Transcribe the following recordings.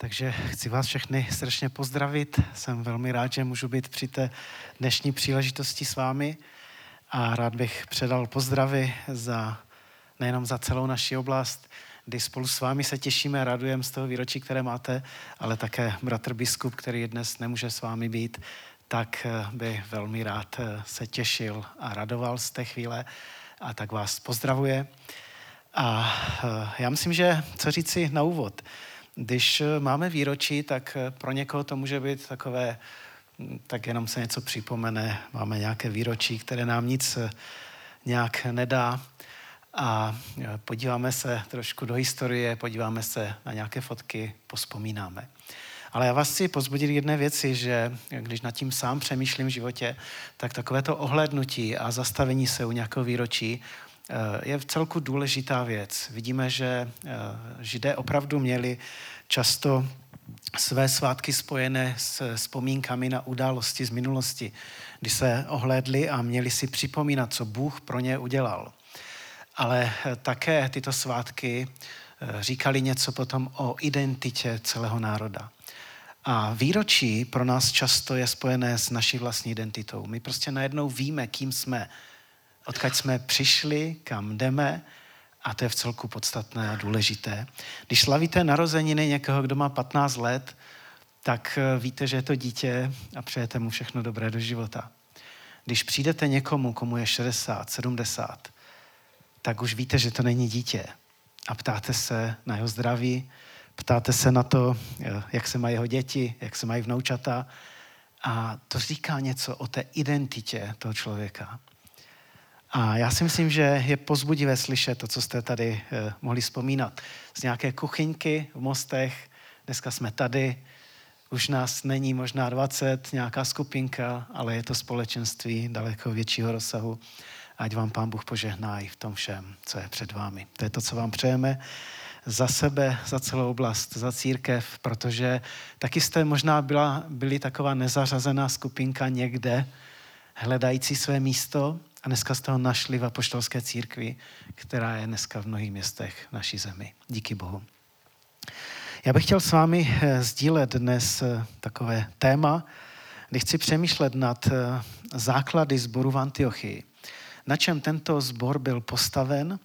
Takže chci vás všechny srdečně pozdravit. Jsem velmi rád, že můžu být při té dnešní příležitosti s vámi a rád bych předal pozdravy za, nejenom za celou naši oblast, kdy spolu s vámi se těšíme a radujeme z toho výročí, které máte, ale také bratr biskup, který dnes nemůže s vámi být, tak by velmi rád se těšil a radoval z té chvíle a tak vás pozdravuje. A já myslím, že co říci na úvod – když eh, máme výročí, tak eh, pro někoho to může být takové, hm, tak jenom se něco připomene, máme nějaké výročí, které nám nic eh, nějak nedá a podíváme se trošku do historie, podíváme se na nějaké fotky, pospomínáme. Ale já vás chci pozbudit jedné věci, že když nad tím sám přemýšlím v životě, tak takové to ohlednutí a zastavení se u nějakého výročí je v celku důležitá věc. Vidíme, že židé opravdu měli často své svátky spojené s vzpomínkami na události z minulosti, kdy se ohlédli a měli si připomínat, co Bůh pro ně udělal. Ale eh, také tyto svátky eh, říkali něco potom o identitě celého národa. A výročí pro nás často je spojené s naší vlastní identitou. My prostě najednou víme, kým jsme, odkud jsme přišli, kam jdeme a to je v celku podstatné a důležité. Když slavíte narozeniny někoho, kdo má 15 let, tak eh, víte, že je to dítě a přejete mu všechno dobré do života. Když přijdete někomu, komu je 60, 70, tak už víte, že to není dítě. A ptáte se na jeho zdraví, ptáte se na to, eh, jak se mají jeho děti, jak se mají vnoučata. A to říká něco o té identitě toho člověka. A já si myslím, že je pozbudivé slyšet to, co jste tady eh, mohli vzpomínat. Z nějaké kuchyňky v Mostech, dneska jsme tady, už nás není možná 20, nějaká skupinka, ale je to společenství daleko většího rozsahu. Ať vám Pán Bůh požehná i v tom všem, co je před vámi. To je to, co vám přejeme za sebe, za celou oblast, za církev, protože taky jste možná byla, byli taková nezařazená skupinka někde, hledající své místo a dneska jste ho našli v apoštolské církvi, která je dneska v mnohých městech naší zemi. Díky Bohu. Já bych chtěl s vámi eh, sdílet dnes eh, takové téma, kdy chci přemýšlet nad eh, základy sboru v Antiochii. Na čem tento sbor byl postaven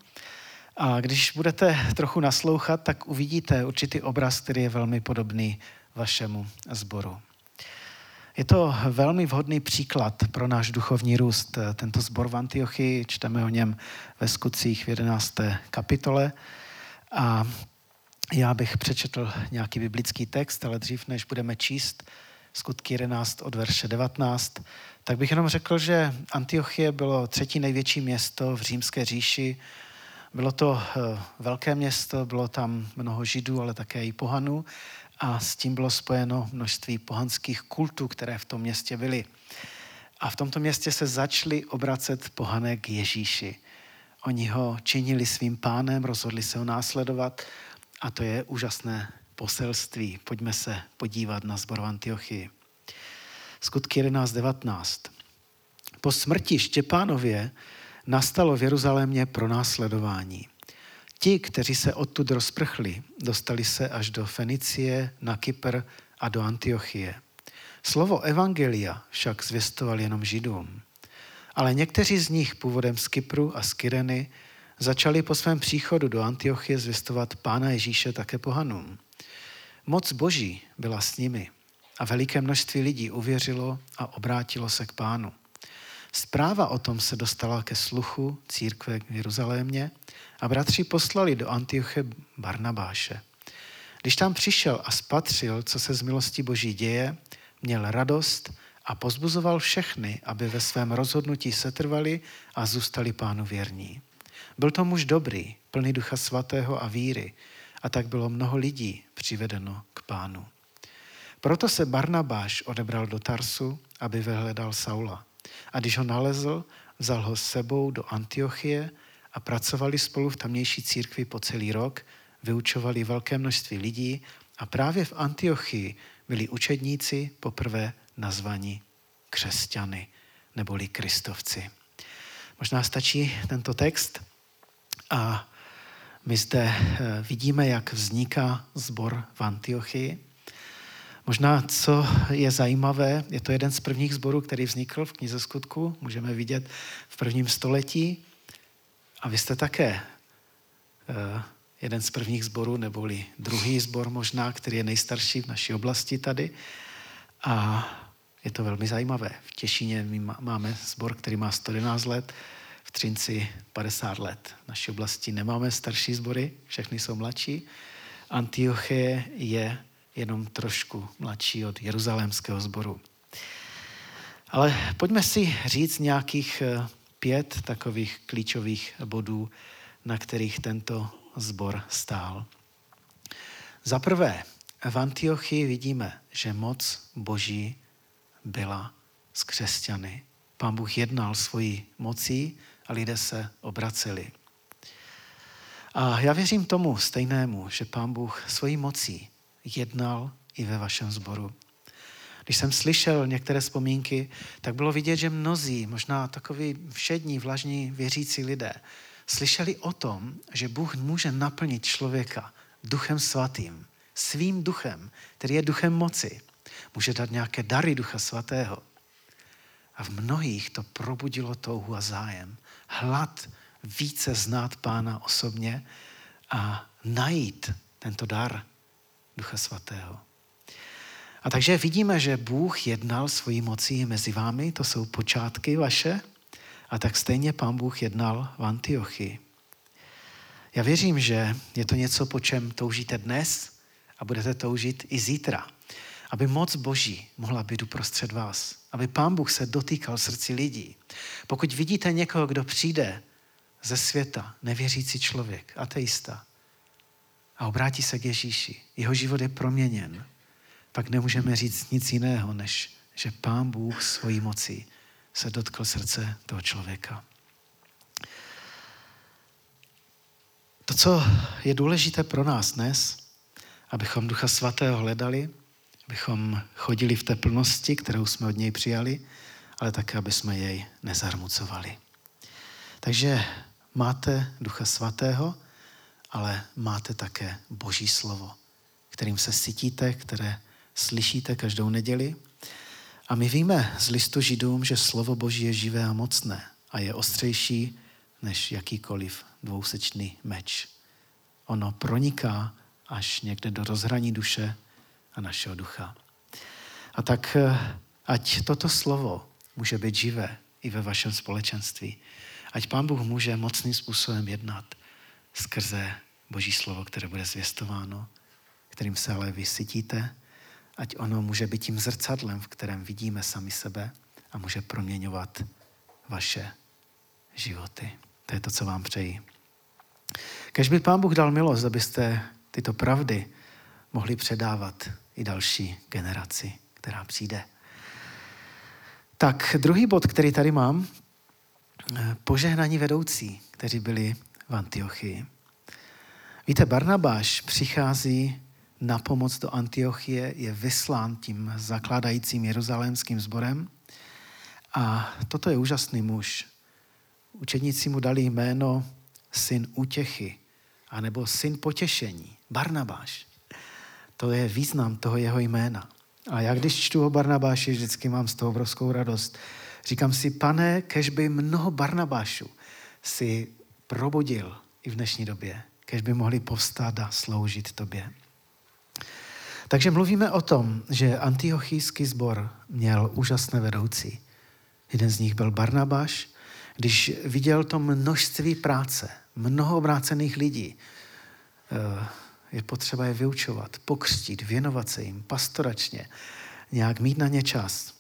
a když budete trochu naslouchat, tak uvidíte určitý obraz, který je velmi podobný vašemu sboru. Je to velmi vhodný příklad pro náš duchovní růst. Tento zbor v Antiochii, čteme o něm ve skutcích v 11. kapitole. A já bych přečetl nějaký biblický text, ale dřív, než budeme číst skutky 11 od verše 19, tak bych jenom řekl, že Antiochie bylo třetí největší město v římské říši. Bylo to eh, velké město, bylo tam mnoho židů, ale také i pohanů a s tím bylo spojeno množství pohanských kultů, které v tom městě byly. A v tomto městě se začali obracet pohané k Ježíši. Oni ho činili svým pánem, rozhodli se ho následovat a to je úžasné poselství. Pojďme se podívat na zbor v Antiochii. Skutky 11.19. Po smrti Štěpánově nastalo v Jeruzalémě pronásledování. Ti, kteří se odtud rozprchli, dostali se až do Fenicie, na Kypr a do Antiochie. Slovo Evangelia však zvěstoval jenom Židům. Ale někteří z nich původem z Kypru a z Kyreny začali po svém příchodu do Antiochie zvěstovat Pána Ježíše také pohanům. Moc Boží byla s nimi a veliké množství lidí uvěřilo a obrátilo se k Pánu. Zpráva o tom se dostala ke sluchu církve v Jeruzalémě a bratři poslali do Antioche Barnabáše. Když tam přišel a spatřil, co se z milosti Boží děje, měl radost a pozbuzoval všechny, aby ve svém rozhodnutí setrvali a zůstali pánu věrní. Byl to muž dobrý, plný ducha svatého a víry, a tak bylo mnoho lidí přivedeno k pánu. Proto se Barnabáš odebral do Tarsu, aby vyhledal Saula. A když ho nalezl, vzal ho s sebou do Antiochie a pracovali spolu v tamnější církvi po celý rok, vyučovali velké množství lidí a právě v Antiochii byli učedníci poprvé nazvaní křesťany neboli kristovci. Možná stačí tento text a My zde eh, vidíme, jak vzniká zbor v Antiochii. Možná, co je zajímavé, je to jeden z prvních zborů, který vznikl v knize skutku, můžeme vidět v prvním století. A vy jste také uh, jeden z prvních zborů, neboli druhý zbor možná, který je nejstarší v naší oblasti tady. A je to velmi zajímavé. V Těšíně my máme zbor, který má 111 let, v Třinci 50 let. V naší oblasti nemáme starší sbory, všechny jsou mladší. Antiochie je jenom trošku mladší od jeruzalémského sboru. Ale pojďme si říct nějakých eh, pět takových klíčových bodů, na kterých tento sbor stál. Za prvé, v Antiochii vidíme, že moc Boží byla z křesťany. Pán Bůh jednal svojí mocí a lidé se obraceli. A já věřím tomu stejnému, že Pán Bůh svojí mocí jednal i ve vašem sboru. Když jsem slyšel některé vzpomínky, tak bylo vidět, že mnozí, možná takoví všední, vlažní věřící lidé, slyšeli o tom, že Bůh může naplnit člověka duchem svatým, svým duchem, který je duchem moci. Může dát nějaké dary ducha svatého. A v mnohých to probudilo touhu a zájem. Hlad více znát pána osobně a najít tento dar ducha svatého. A takže vidíme, že Bůh jednal svojí mocí mezi vámi, to jsou počátky vaše, a tak stejně pán Bůh jednal v Antiochii. Já věřím, že je to něco, po čem toužíte dnes a budete toužit i zítra. Aby moc Boží mohla být uprostřed vás. Aby Pán Bůh se dotýkal srdci lidí. Pokud vidíte někoho, kdo přijde ze světa, nevěřící člověk, ateista, a obrátí se k Ježíši, jeho život je proměněn, pak nemůžeme říct nic jiného, než že Pán Bůh svojí mocí se dotkl srdce toho člověka. To, co je důležité pro nás dnes, abychom Ducha Svatého hledali, abychom chodili v té plnosti, kterou jsme od něj přijali, ale také, aby jsme jej nezarmucovali. Takže máte Ducha Svatého, ale máte také Boží slovo, kterým se sytíte, které slyšíte každou neděli a my víme z listu Židům, že slovo Boží je živé a mocné a je ostřejší než jakýkoliv dvousečný meč. Ono proniká až někde do rozhraní duše a našeho ducha. A tak eh, ať toto slovo může být živé i ve vašem společenství. Ať Pán Bůh může mocným způsobem jednat skrze Boží slovo, které bude zvěstováno, kterým se ale vysytíte ať ono může být tím zrcadlem, v kterém vidíme sami sebe a může proměňovat vaše životy. To je to, co vám přeji. Kež by Pán Bůh dal milost, abyste tyto pravdy mohli předávat i další generaci, která přijde. Tak druhý bod, který tady mám, požehnaní vedoucí, kteří byli v Antiochii. Víte, Barnabáš přichází na pomoc do Antiochie, je vyslán tím zakládajícím jeruzalémským sborem. A toto je úžasný muž. Učedníci mu dali jméno syn útěchy, anebo syn potěšení, Barnabáš. To je význam toho jeho jména. A já když čtu o Barnabáši, vždycky mám z toho obrovskou radost. Říkám si, pane, kež by mnoho Barnabášů si probudil i v dnešní době, kež by mohli povstat a sloužit tobě. Takže mluvíme o tom, že antiochijský sbor měl úžasné vedoucí. Jeden z nich byl Barnabáš. Když viděl to množství práce, mnoho obrácených lidí, eh, je potřeba je vyučovat, pokřtít, věnovat se jim pastoračně, nějak mít na ně čas,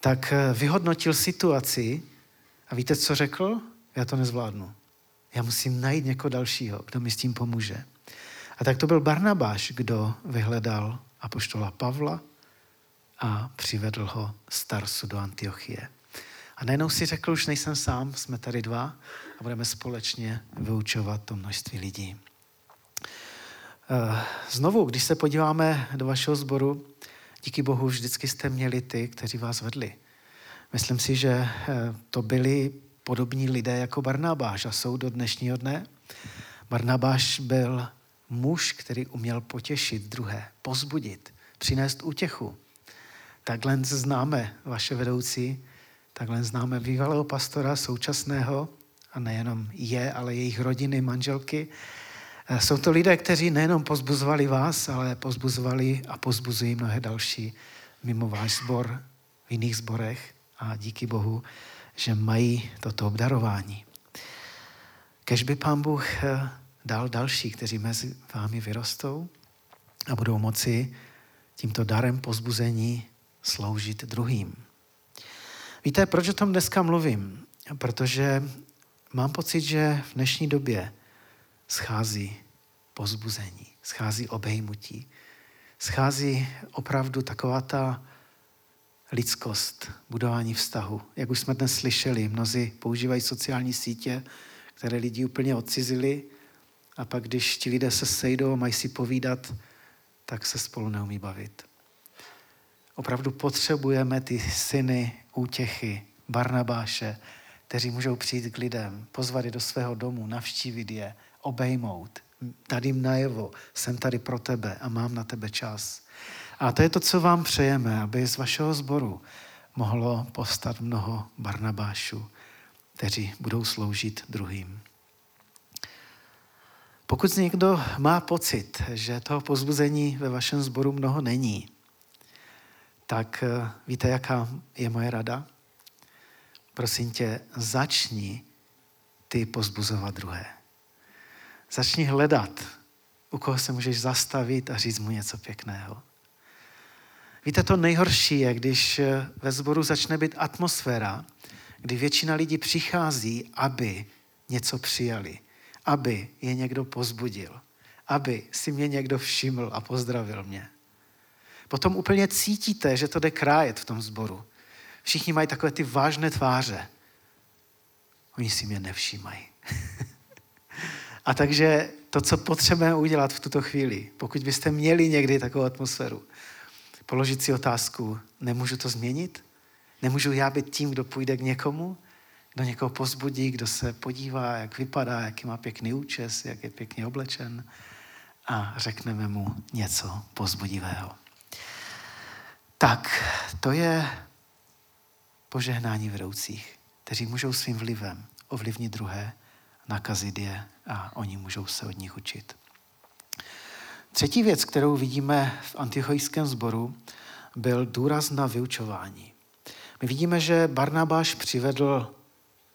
tak eh, vyhodnotil situaci a víte, co řekl? Já to nezvládnu. Já musím najít někoho dalšího, kdo mi s tím pomůže. A tak to byl Barnabáš, kdo vyhledal apoštola Pavla a přivedl ho z Tarsu do Antiochie. A najednou si řekl, už nejsem sám, jsme tady dva a budeme společně vyučovat to množství lidí. Eh, znovu, když se podíváme do vašeho sboru, díky Bohu vždycky jste měli ty, kteří vás vedli. Myslím si, že eh, to byli podobní lidé jako Barnabáš a jsou do dnešního dne. Barnabáš byl muž, který uměl potěšit druhé, pozbudit, přinést útěchu. Takhle známe vaše vedoucí, takhle známe bývalého pastora současného, a nejenom je, ale jejich rodiny, manželky. Jsou to lidé, kteří nejenom pozbuzovali vás, ale pozbuzovali a pozbuzují mnohé další mimo váš sbor, v jiných zborech a díky Bohu, že mají toto obdarování. Kež by pán Bůh eh, dal další, kteří mezi vámi vyrostou a budou moci tímto darem pozbuzení sloužit druhým. Víte, proč o tom dneska mluvím? Protože mám pocit, že v dnešní době schází pozbuzení, schází obejmutí, schází opravdu taková ta lidskost, budování vztahu. Jak už jsme dnes slyšeli, mnozí používají sociální sítě, které lidi úplně odcizili a pak, když ti lidé se sejdou a mají si povídat, tak se spolu neumí bavit. Opravdu potřebujeme ty syny útěchy, Barnabáše, kteří můžou přijít k lidem, pozvat je do svého domu, navštívit je, obejmout, dát jim najevo, jsem tady pro tebe a mám na tebe čas. A to je to, co vám přejeme, aby z vašeho sboru mohlo postat mnoho Barnabášů, kteří budou sloužit druhým. Pokud někdo má pocit, že toho pozbuzení ve vašem sboru mnoho není, tak eh, víte, jaká je moje rada? Prosím tě, začni ty pozbuzovat druhé. Začni hledat, u koho se můžeš zastavit a říct mu něco pěkného. Víte, to nejhorší je, když eh, ve sboru začne být atmosféra, kdy většina lidí přichází, aby něco přijali, aby je někdo pozbudil, aby si mě někdo všiml a pozdravil mě. Potom úplně cítíte, že to jde krájet v tom sboru. Všichni mají takové ty vážné tváře. Oni si mě nevšímají. a takže to, co potřebujeme udělat v tuto chvíli, pokud byste měli někdy takovou atmosféru, položit si otázku, nemůžu to změnit? Nemůžu já být tím, kdo půjde k někomu, kdo někoho pozbudí, kdo se podívá, jak vypadá, jaký má pěkný účes, jak je pěkně oblečen a řekneme mu něco pozbudivého. Tak, to je požehnání vedoucích, kteří můžou svým vlivem ovlivnit druhé, nakazit je a oni můžou se od nich učit. Třetí věc, kterou vidíme v antichojském sboru, byl důraz na vyučování. My vidíme, že Barnabáš přivedl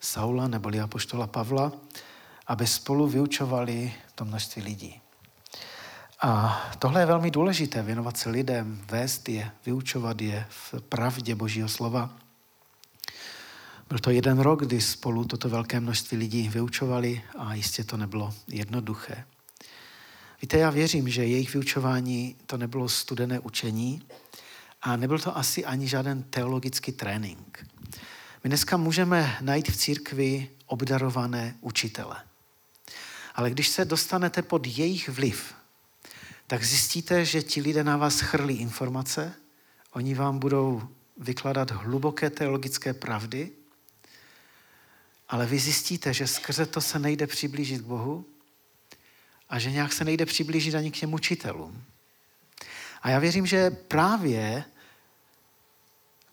Saula neboli apoštola Pavla, aby spolu vyučovali to množství lidí. A tohle je velmi důležité, věnovat se lidem, vést je, vyučovat je v pravdě Božího slova. Byl to jeden rok, kdy spolu toto velké množství lidí vyučovali a jistě to nebylo jednoduché. Víte, já věřím, že jejich vyučování to nebylo studené učení a nebyl to asi ani žádný teologický trénink. My dneska můžeme najít v církvi obdarované učitele. Ale když se dostanete pod jejich vliv, tak zjistíte, že ti lidé na vás chrlí informace, oni vám budou vykládat hluboké teologické pravdy, ale vy zjistíte, že skrze to se nejde přiblížit k Bohu a že nějak se nejde přiblížit ani k těm učitelům. A já věřím, že právě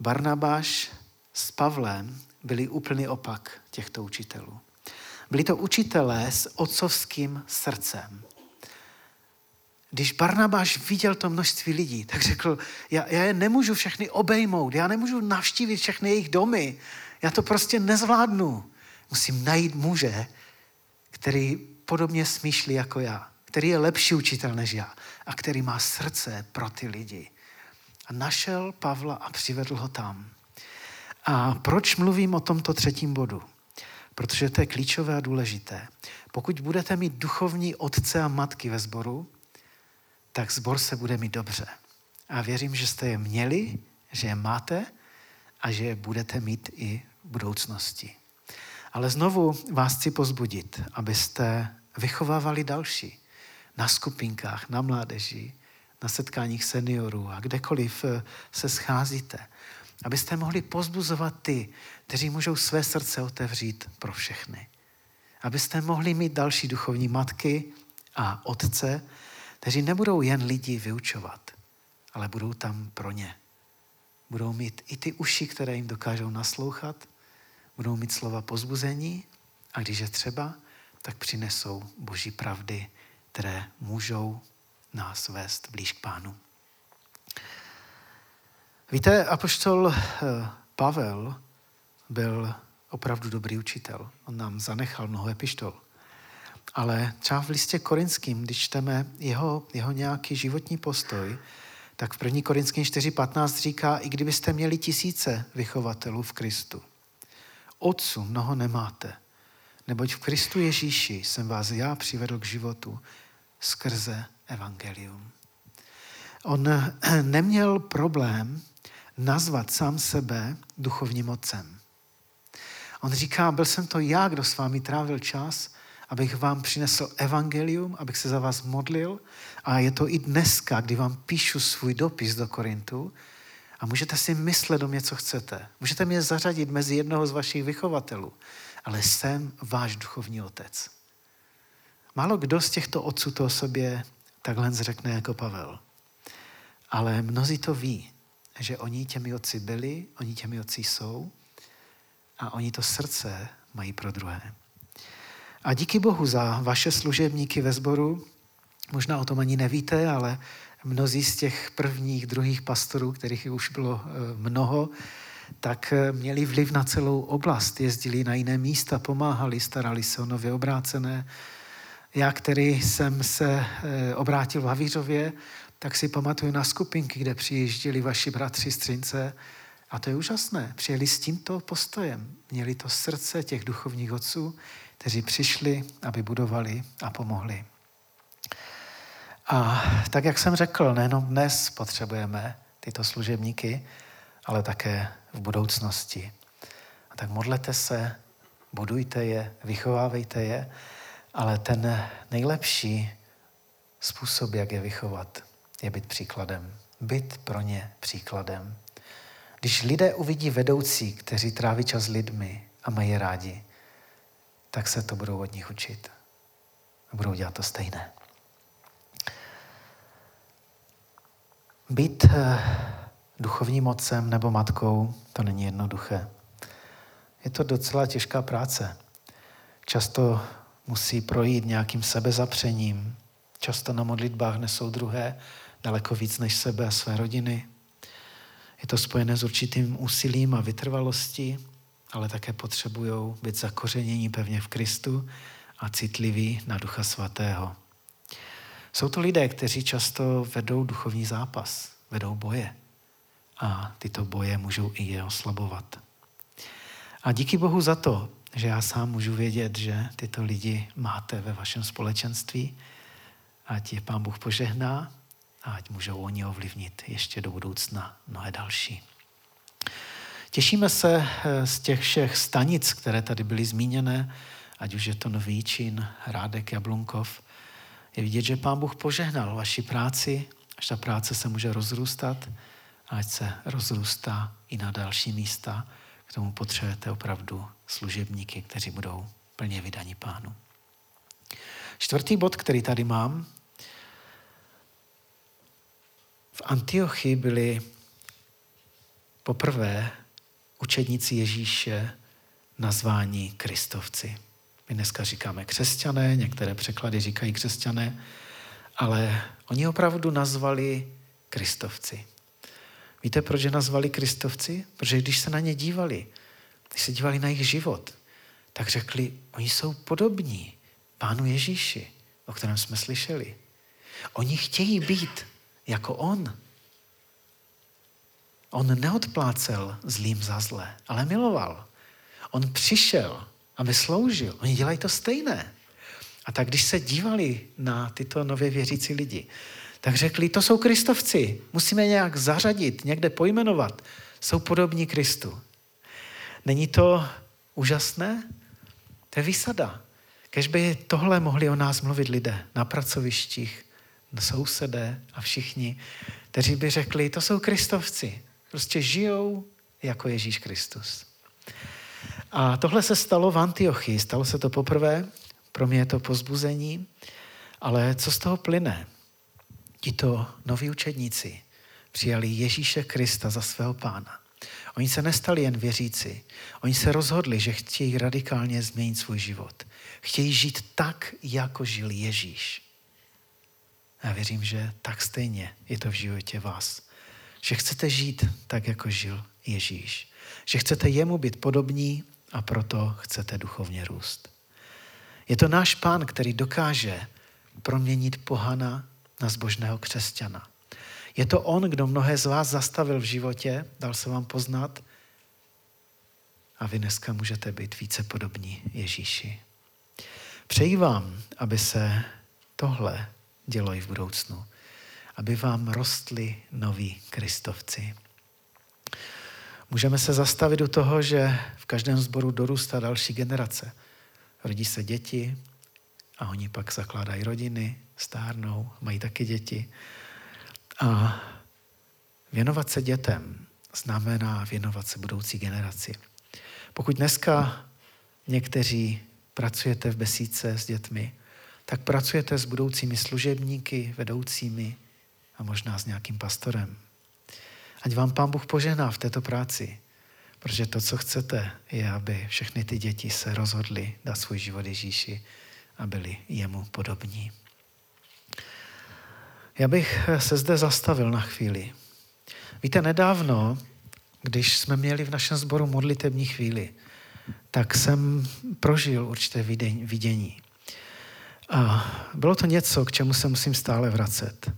Barnabáš s Pavlem byli úplný opak těchto učitelů. Byli to učitelé s otcovským srdcem. Když Barnabáš viděl to množství lidí, tak řekl, já, já je nemůžu všechny obejmout, já nemůžu navštívit všechny jejich domy, já to prostě nezvládnu. Musím najít muže, který podobně smýšlí jako já, který je lepší učitel než já a který má srdce pro ty lidi. A našel Pavla a přivedl ho tam. A proč mluvím o tomto třetím bodu? Protože to je klíčové a důležité. Pokud budete mít duchovní otce a matky ve sboru, tak sbor se bude mít dobře. A věřím, že jste je měli, že je máte a že je budete mít i v budoucnosti. Ale znovu vás chci pozbudit, abyste vychovávali další na skupinkách, na mládeži, na setkáních seniorů a kdekoliv eh, se scházíte, abyste mohli pozbuzovat ty, kteří můžou své srdce otevřít pro všechny. abyste mohli mít další duchovní matky a otce, kteří nebudou jen lidi vyučovat, ale budou tam pro ně. Budou mít i ty uši, které jim dokážou naslouchat, budou mít slova pozbuzení a když je třeba, tak přinesou boží pravdy, které můžou nás vést blíž k pánu. Víte, apoštol eh, Pavel byl opravdu dobrý učitel. On nám zanechal mnoho epištol. Ale třeba v listě korinským, když čteme jeho, jeho nějaký životní postoj, tak v 1. Korinským 4.15 říká, i kdybyste měli tisíce vychovatelů v Kristu, otců mnoho nemáte, neboť v Kristu Ježíši jsem vás já přivedl k životu skrze evangelium. On neměl problém nazvat sám sebe duchovním otcem. On říká, byl jsem to já, kdo s vámi trávil čas, abych vám přinesl evangelium, abych se za vás modlil. A je to i dneska, kdy vám píšu svůj dopis do Korintu. A můžete si myslet o mě, co chcete. Můžete mě zařadit mezi jednoho z vašich vychovatelů. Ale jsem váš duchovní otec. Málo kdo z těchto otců to o sobě takhle řekne jako Pavel. Ale mnozí to ví, že oni těmi otci byli, oni těmi otci jsou a oni to srdce mají pro druhé. A díky Bohu za vaše služebníky ve sboru. Možná o tom ani nevíte, ale mnozí z těch prvních, druhých pastorů, kterých už bylo eh, mnoho, tak eh, měli vliv na celou oblast. Jezdili na jiné místa, pomáhali, starali se o nově obrácené. Já, který jsem se eh, obrátil v Havířově, tak si pamatuju na skupinky, kde přijížděli vaši bratři, střince a to je úžasné. Přijeli s tímto postojem. Měli to srdce těch duchovních otců, kteří přišli, aby budovali a pomohli. A tak, jak jsem řekl, nejenom dnes potřebujeme tyto služebníky, ale také v budoucnosti. A tak modlete se, budujte je, vychovávejte je, ale ten nejlepší způsob, jak je vychovat, je být příkladem. Být pro ně příkladem. Když lidé uvidí vedoucí, kteří tráví čas lidmi a mají rádi, tak se to budou od nich učit. A budou dělat to stejné. Být eh, duchovním mocem nebo matkou, to není jednoduché. Je to docela těžká práce. Často musí projít nějakým sebezapřením. Často na modlitbách nesou druhé daleko víc než sebe a své rodiny. Je to spojené s určitým úsilím a vytrvalostí, ale také potřebují být zakořenění pevně v Kristu a citliví na Ducha Svatého. Jsou to lidé, kteří často vedou duchovní zápas, vedou boje. A tyto boje můžou i je oslabovat. A díky Bohu za to, že já sám můžu vědět, že tyto lidi máte ve vašem společenství, ať je Pán Bůh požehná a ať můžou oni ovlivnit ještě do budoucna mnohé další. Těšíme se eh, z těch všech stanic, které tady byly zmíněné, ať už je to Nový Čín, Rádek, Jablunkov. Je vidět, že Pán Bůh požehnal vaši práci, až ta práce se může rozrůstat a ať se rozrůstá i na další místa. K tomu potřebujete opravdu služebníky, kteří budou plně vydaní pánu. Čtvrtý bod, který tady mám, v Antiochii byli poprvé učedníci Ježíše nazváni kristovci. My dneska říkáme křesťané, některé překlady říkají křesťané, ale oni opravdu nazvali kristovci. Víte, proč je nazvali kristovci? Protože když se na ně dívali, když se dívali na jejich život, tak řekli, oni jsou podobní Pánu Ježíši, o kterém jsme slyšeli. Oni chtějí být jako on. On neodplácel zlým za zlé, ale miloval. On přišel, aby sloužil. Oni dělají to stejné. A tak když se dívali na tyto nově věřící lidi, tak řekli, to jsou kristovci, musíme nějak zařadit, někde pojmenovat. Jsou podobní Kristu. Není to úžasné? To je výsada. Kež by tohle mohli o nás mluvit lidé na pracovištích, sousedé a všichni, kteří by řekli, to jsou kristovci. Prostě žijou jako Ježíš Kristus. A tohle se stalo v Antiochii. Stalo se to poprvé. Pro mě je to pozbuzení. Ale co z toho plyne? Tito noví učedníci přijali Ježíše Krista za svého pána. Oni se nestali jen věříci. Oni se rozhodli, že chtějí radikálně změnit svůj život. Chtějí žít tak, jako žil Ježíš. Já věřím, že tak stejně je to v životě vás. Že chcete žít tak, jako žil Ježíš. Že chcete jemu být podobní a proto chcete duchovně růst. Je to náš pán, který dokáže proměnit pohana na zbožného křesťana. Je to on, kdo mnohé z vás zastavil v životě, dal se vám poznat a vy dneska můžete být více podobní Ježíši. Přeji vám, aby se tohle dělo i v budoucnu, aby vám rostli noví kristovci. Můžeme se zastavit u toho, že v každém sboru dorůstá další generace. Rodí se děti a oni pak zakládají rodiny, stárnou, mají taky děti. A věnovat se dětem znamená věnovat se budoucí generaci. Pokud dneska někteří pracujete v besídce s dětmi, tak pracujete s budoucími služebníky, vedoucími a možná s nějakým pastorem. Ať vám Pán Bůh požehná v této práci, protože to, co chcete, je, aby všechny ty děti se rozhodly dát svůj život Ježíši a byli jemu podobní. Já bych se zde zastavil na chvíli. Víte, nedávno, když jsme měli v našem sboru modlitební chvíli, tak jsem prožil určité vidění. A bylo to něco, k čemu se musím stále vracet.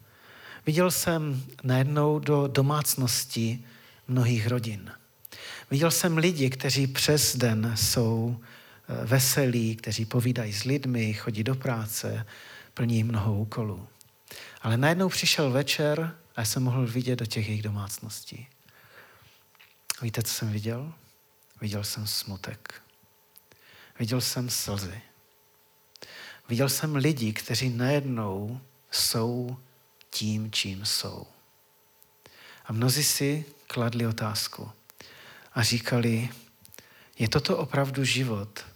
Viděl jsem najednou do domácnosti mnohých rodin. Viděl jsem lidi, kteří přes den jsou eh, veselí, kteří povídají s lidmi, chodí do práce, plní mnoho úkolů. Ale najednou přišel večer a jsem mohl vidět do těch jejich domácností. Víte, co jsem viděl? Viděl jsem smutek. Viděl jsem slzy. Viděl jsem lidi, kteří najednou jsou tím, čím jsou. A mnozí si kladli otázku a říkali, je toto opravdu život,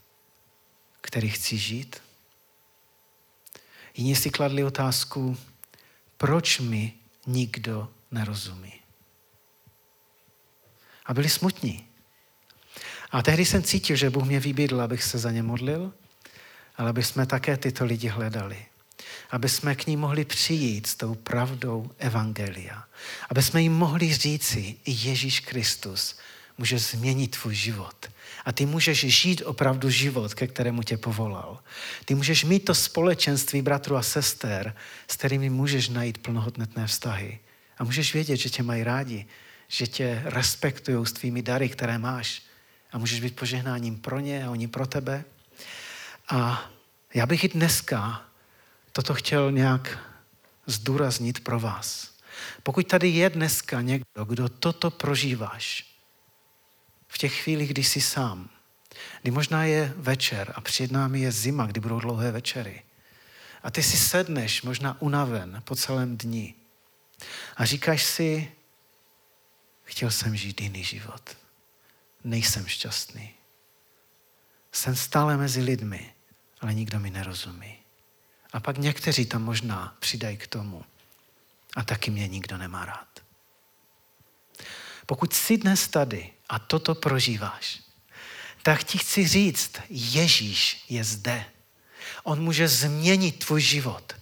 který chci žít? Jiní si kladli otázku, proč mi nikdo nerozumí? A byli smutní. A tehdy jsem cítil, že Bůh mě vybídl, abych se za ně modlil, ale aby jsme také tyto lidi hledali. Aby jsme k ní mohli přijít s tou pravdou Evangelia. Aby jsme jim mohli říci, Ježíš Kristus může změnit tvůj život. A ty můžeš žít opravdu život, ke kterému tě povolal. Ty můžeš mít to společenství bratru a sester, s kterými můžeš najít plnohodnotné vztahy. A můžeš vědět, že tě mají rádi, že tě respektují s tvými dary, které máš. A můžeš být požehnáním pro ně a oni pro tebe. A já bych i dneska toto chtěl nějak zdůraznit pro vás. Pokud tady je dneska někdo, kdo toto prožíváš, v těch chvílích, kdy jsi sám, kdy možná je večer a před námi je zima, kdy budou dlouhé večery, a ty si sedneš, možná unaven po celém dni a říkáš si, chtěl jsem žít jiný život. Nejsem šťastný. Jsem stále mezi lidmi, ale nikdo mi nerozumí. A pak někteří tam možná přidají k tomu. A taky mě nikdo nemá rád. Pokud jsi dnes tady a toto prožíváš, tak ti chci říct, Ježíš je zde. On může změnit tvůj život.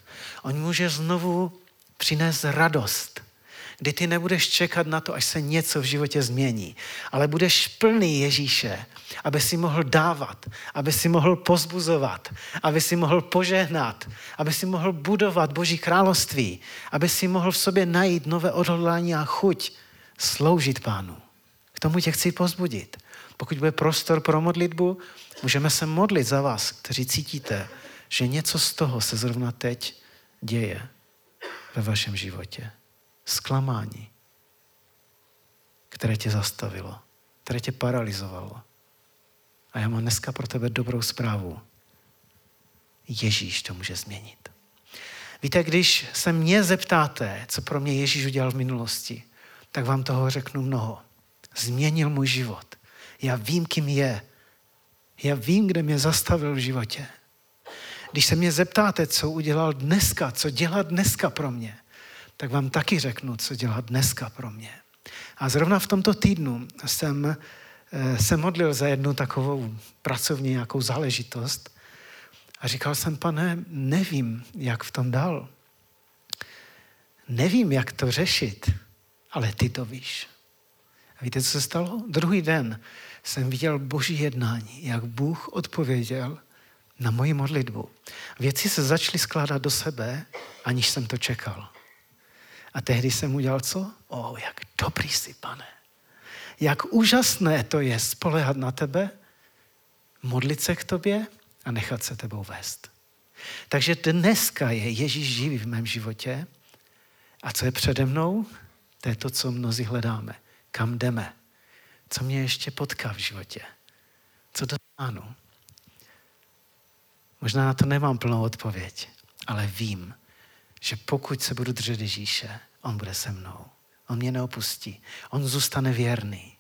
On může znovu přinést radost kdy ty nebudeš čekat na to, až se něco v životě změní, ale budeš plný Ježíše, aby si mohl dávat, aby si mohl pozbuzovat, aby si mohl požehnat, aby si mohl budovat Boží království, aby si mohl v sobě najít nové odhodlání a chuť sloužit Pánu. K tomu tě chci pozbudit. Pokud bude prostor pro modlitbu, můžeme se modlit za vás, kteří cítíte, že něco z toho se zrovna teď děje ve vašem životě zklamání, které tě zastavilo, které tě paralizovalo. A já mám dneska pro tebe dobrou zprávu. Ježíš to může změnit. Víte, když se mě zeptáte, co pro mě Ježíš udělal v minulosti, tak vám toho řeknu mnoho. Změnil můj život. Já vím, kým je Já vím, kde mě zastavil v životě. Když se mě zeptáte, co udělal dneska, co dělá dneska pro mě, tak vám taky řeknu, co dělá dneska pro mě. A zrovna v tomto týdnu jsem eh, se modlil za jednu takovou pracovní nějakou záležitost a říkal jsem, pane, nevím, jak v tom dál. Nevím, jak to řešit, ale ty to víš. A víte, co se stalo? Druhý den jsem viděl boží jednání, jak Bůh odpověděl na moji modlitbu. Věci se začaly skládat do sebe, aniž jsem to čekal. A tehdy jsem udělal co? O, oh, jak dobrý jsi, pane. Jak úžasné to je spolehat na tebe, modlit se k tobě a nechat se tebou vést. Takže dneska je Ježíš živý v mém životě a co je přede mnou, to je to, co mnozí hledáme. Kam jdeme? Co mě ještě potká v životě? Co dosáhnu? Možná na to nemám plnou odpověď, ale vím, že pokud se budu držet Ježíše, on bude se mnou. On mě neopustí. On zůstane věrný.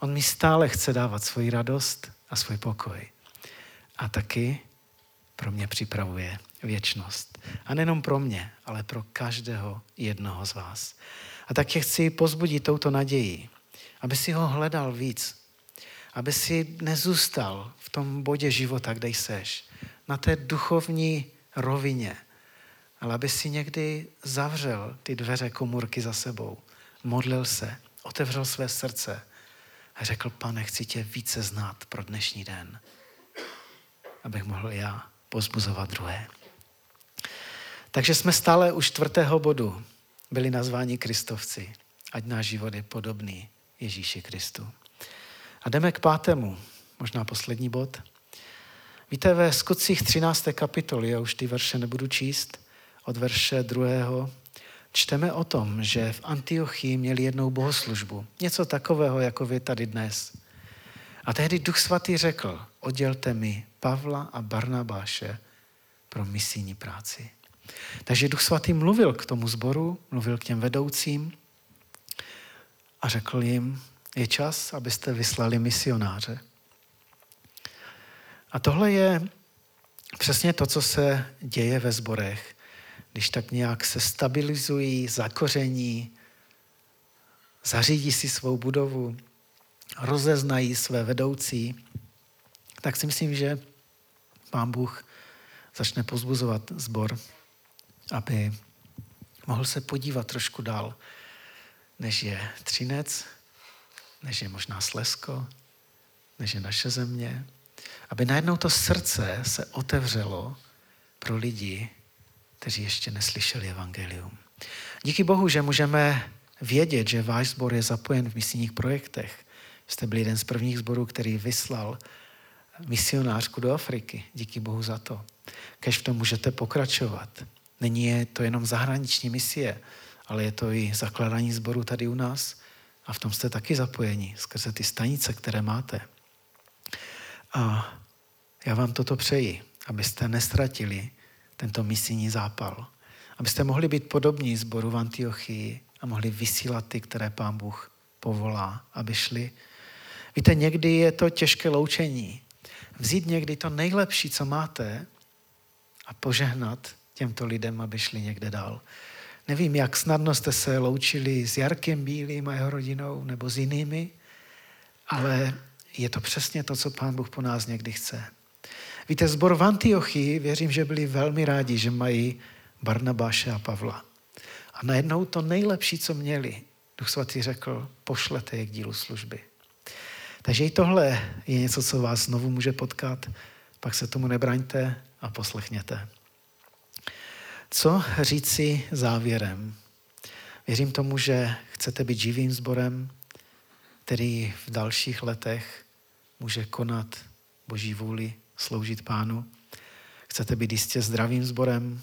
On mi stále chce dávat svoji radost a svůj pokoj. A taky pro mě připravuje věčnost. A nejenom pro mě, ale pro každého jednoho z vás. A tak tě chci pozbudit touto naději, aby si ho hledal víc, aby si nezůstal v tom bodě života, kde jseš, na té duchovní rovině, ale aby si někdy zavřel ty dveře komůrky za sebou, modlil se, otevřel své srdce a řekl, pane, chci tě více znát pro dnešní den, abych mohl já pozbuzovat druhé. Takže jsme stále u čtvrtého bodu byli nazváni Kristovci, ať náš život je podobný Ježíši Kristu. A jdeme k pátému, možná poslední bod. Víte, ve skutcích 13. kapitoly, já už ty verše nebudu číst, od verše druhého, čteme o tom, že v Antiochii měli jednou bohoslužbu. Něco takového, jako vy tady dnes. A tehdy Duch Svatý řekl, oddělte mi Pavla a Barnabáše pro misijní práci. Takže Duch Svatý mluvil k tomu zboru, mluvil k těm vedoucím a řekl jim, je čas, abyste vyslali misionáře. A tohle je přesně to, co se děje ve zborech, když tak nějak se stabilizují, zakoření, zařídí si svou budovu, rozeznají své vedoucí, tak si myslím, že pán Bůh začne pozbuzovat zbor, aby mohl se podívat trošku dál, než je Třinec, než je možná Slesko, než je naše země, aby najednou to srdce se otevřelo pro lidi, kteří ještě neslyšeli evangelium. Díky Bohu, že můžeme vědět, že váš sbor je zapojen v misijních projektech. Jste byli jeden z prvních sborů, který vyslal misionářku do Afriky. Díky Bohu za to. Kež v tom můžete pokračovat. Není je to jenom zahraniční misie, ale je to i zakládání sboru tady u nás a v tom jste taky zapojeni skrze ty stanice, které máte. A já vám toto přeji, abyste nestratili tento misijní zápal. Abyste mohli být podobní zboru v Antiochii a mohli vysílat ty, které pán Bůh povolá, aby šli. Víte, někdy je to těžké loučení. Vzít někdy to nejlepší, co máte a požehnat těmto lidem, aby šli někde dál. Nevím, jak snadno jste se loučili s Jarkem Bílým a jeho rodinou nebo s jinými, ale je to přesně to, co Pán Bůh po nás někdy chce. Víte, zbor v Antiochii, věřím, že byli velmi rádi, že mají Barnabáše a Pavla. A najednou to nejlepší, co měli, Duch Svatý řekl, pošlete je k dílu služby. Takže i tohle je něco, co vás znovu může potkat, pak se tomu nebraňte a poslechněte. Co říci závěrem? Věřím tomu, že chcete být živým sborem, který v dalších letech může konat Boží vůli, sloužit Pánu. Chcete být jistě zdravým sborem.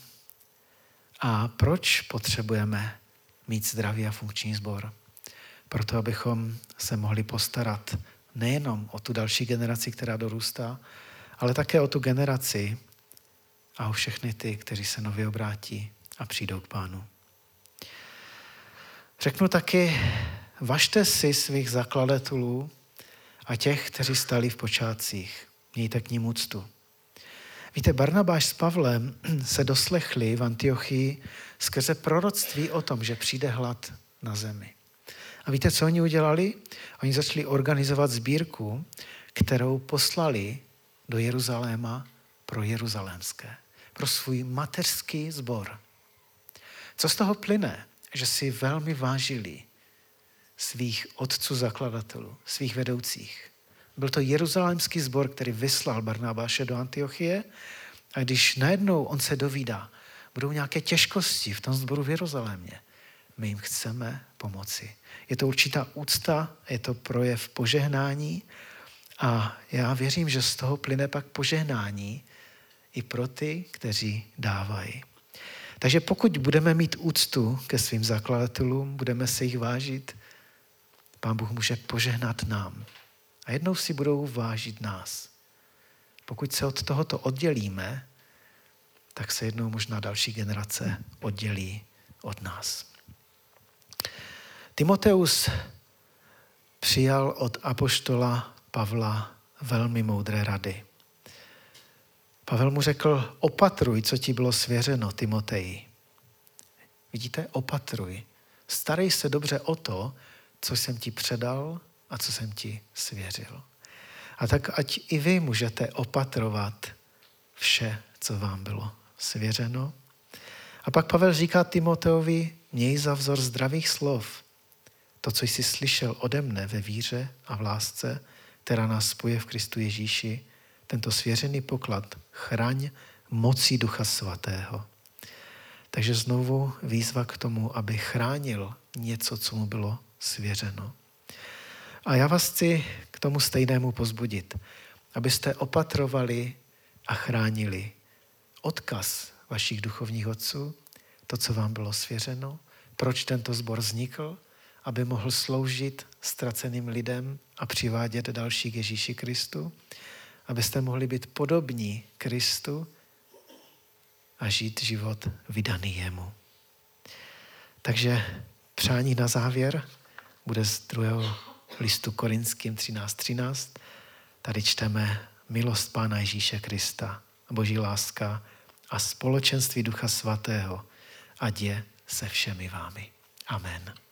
A proč potřebujeme mít zdravý a funkční sbor? Proto, abychom se mohli postarat nejenom o tu další generaci, která dorůstá, ale také o tu generaci, a o všechny ty, kteří se nově obrátí a přijdou k pánu. Řeknu taky, vašte si svých zakladatelů a těch, kteří stali v počátcích. Mějte k ním úctu. Víte, Barnabáš s Pavlem se doslechli v Antiochii skrze proroctví o tom, že přijde hlad na zemi. A víte, co oni udělali? Oni začali organizovat sbírku, kterou poslali do Jeruzaléma pro jeruzalémské, pro svůj mateřský sbor. Co z toho plyne? Že si velmi vážili svých otců zakladatelů, svých vedoucích. Byl to jeruzalémský sbor, který vyslal Barnabáše do Antiochie a když najednou on se dovídá, budou nějaké těžkosti v tom sboru v Jeruzalémě, my jim chceme pomoci. Je to určitá úcta, je to projev požehnání a já věřím, že z toho plyne pak požehnání i pro ty, kteří dávají. Takže pokud budeme mít úctu ke svým zakladatelům, budeme se jich vážit, Pán Bůh může požehnat nám. A jednou si budou vážit nás. Pokud se od tohoto oddělíme, tak se jednou možná další generace oddělí od nás. Timoteus přijal od apoštola Pavla velmi moudré rady. Pavel mu řekl, opatruj, co ti bylo svěřeno, Timoteji. Vidíte, opatruj. Starej se dobře o to, co jsem ti předal a co jsem ti svěřil. A tak ať i vy můžete opatrovat vše, co vám bylo svěřeno. A pak Pavel říká Timoteovi, měj za vzor zdravých slov, to, co jsi slyšel ode mne ve víře a v lásce, která nás spojuje v Kristu Ježíši, tento svěřený poklad chraň mocí Ducha Svatého. Takže znovu výzva k tomu, aby chránil něco, co mu bylo svěřeno. A já vás chci k tomu stejnému pozbudit, abyste opatrovali a chránili odkaz vašich duchovních otců, to, co vám bylo svěřeno, proč tento sbor vznikl, aby mohl sloužit ztraceným lidem a přivádět další k Ježíši Kristu, abyste mohli být podobní Kristu a žít život vydaný jemu. Takže přání na závěr bude z druhého listu Korinským 13.13. 13. Tady čteme milost Pána Ježíše Krista, Boží láska a společenství Ducha Svatého, ať je se všemi vámi. Amen.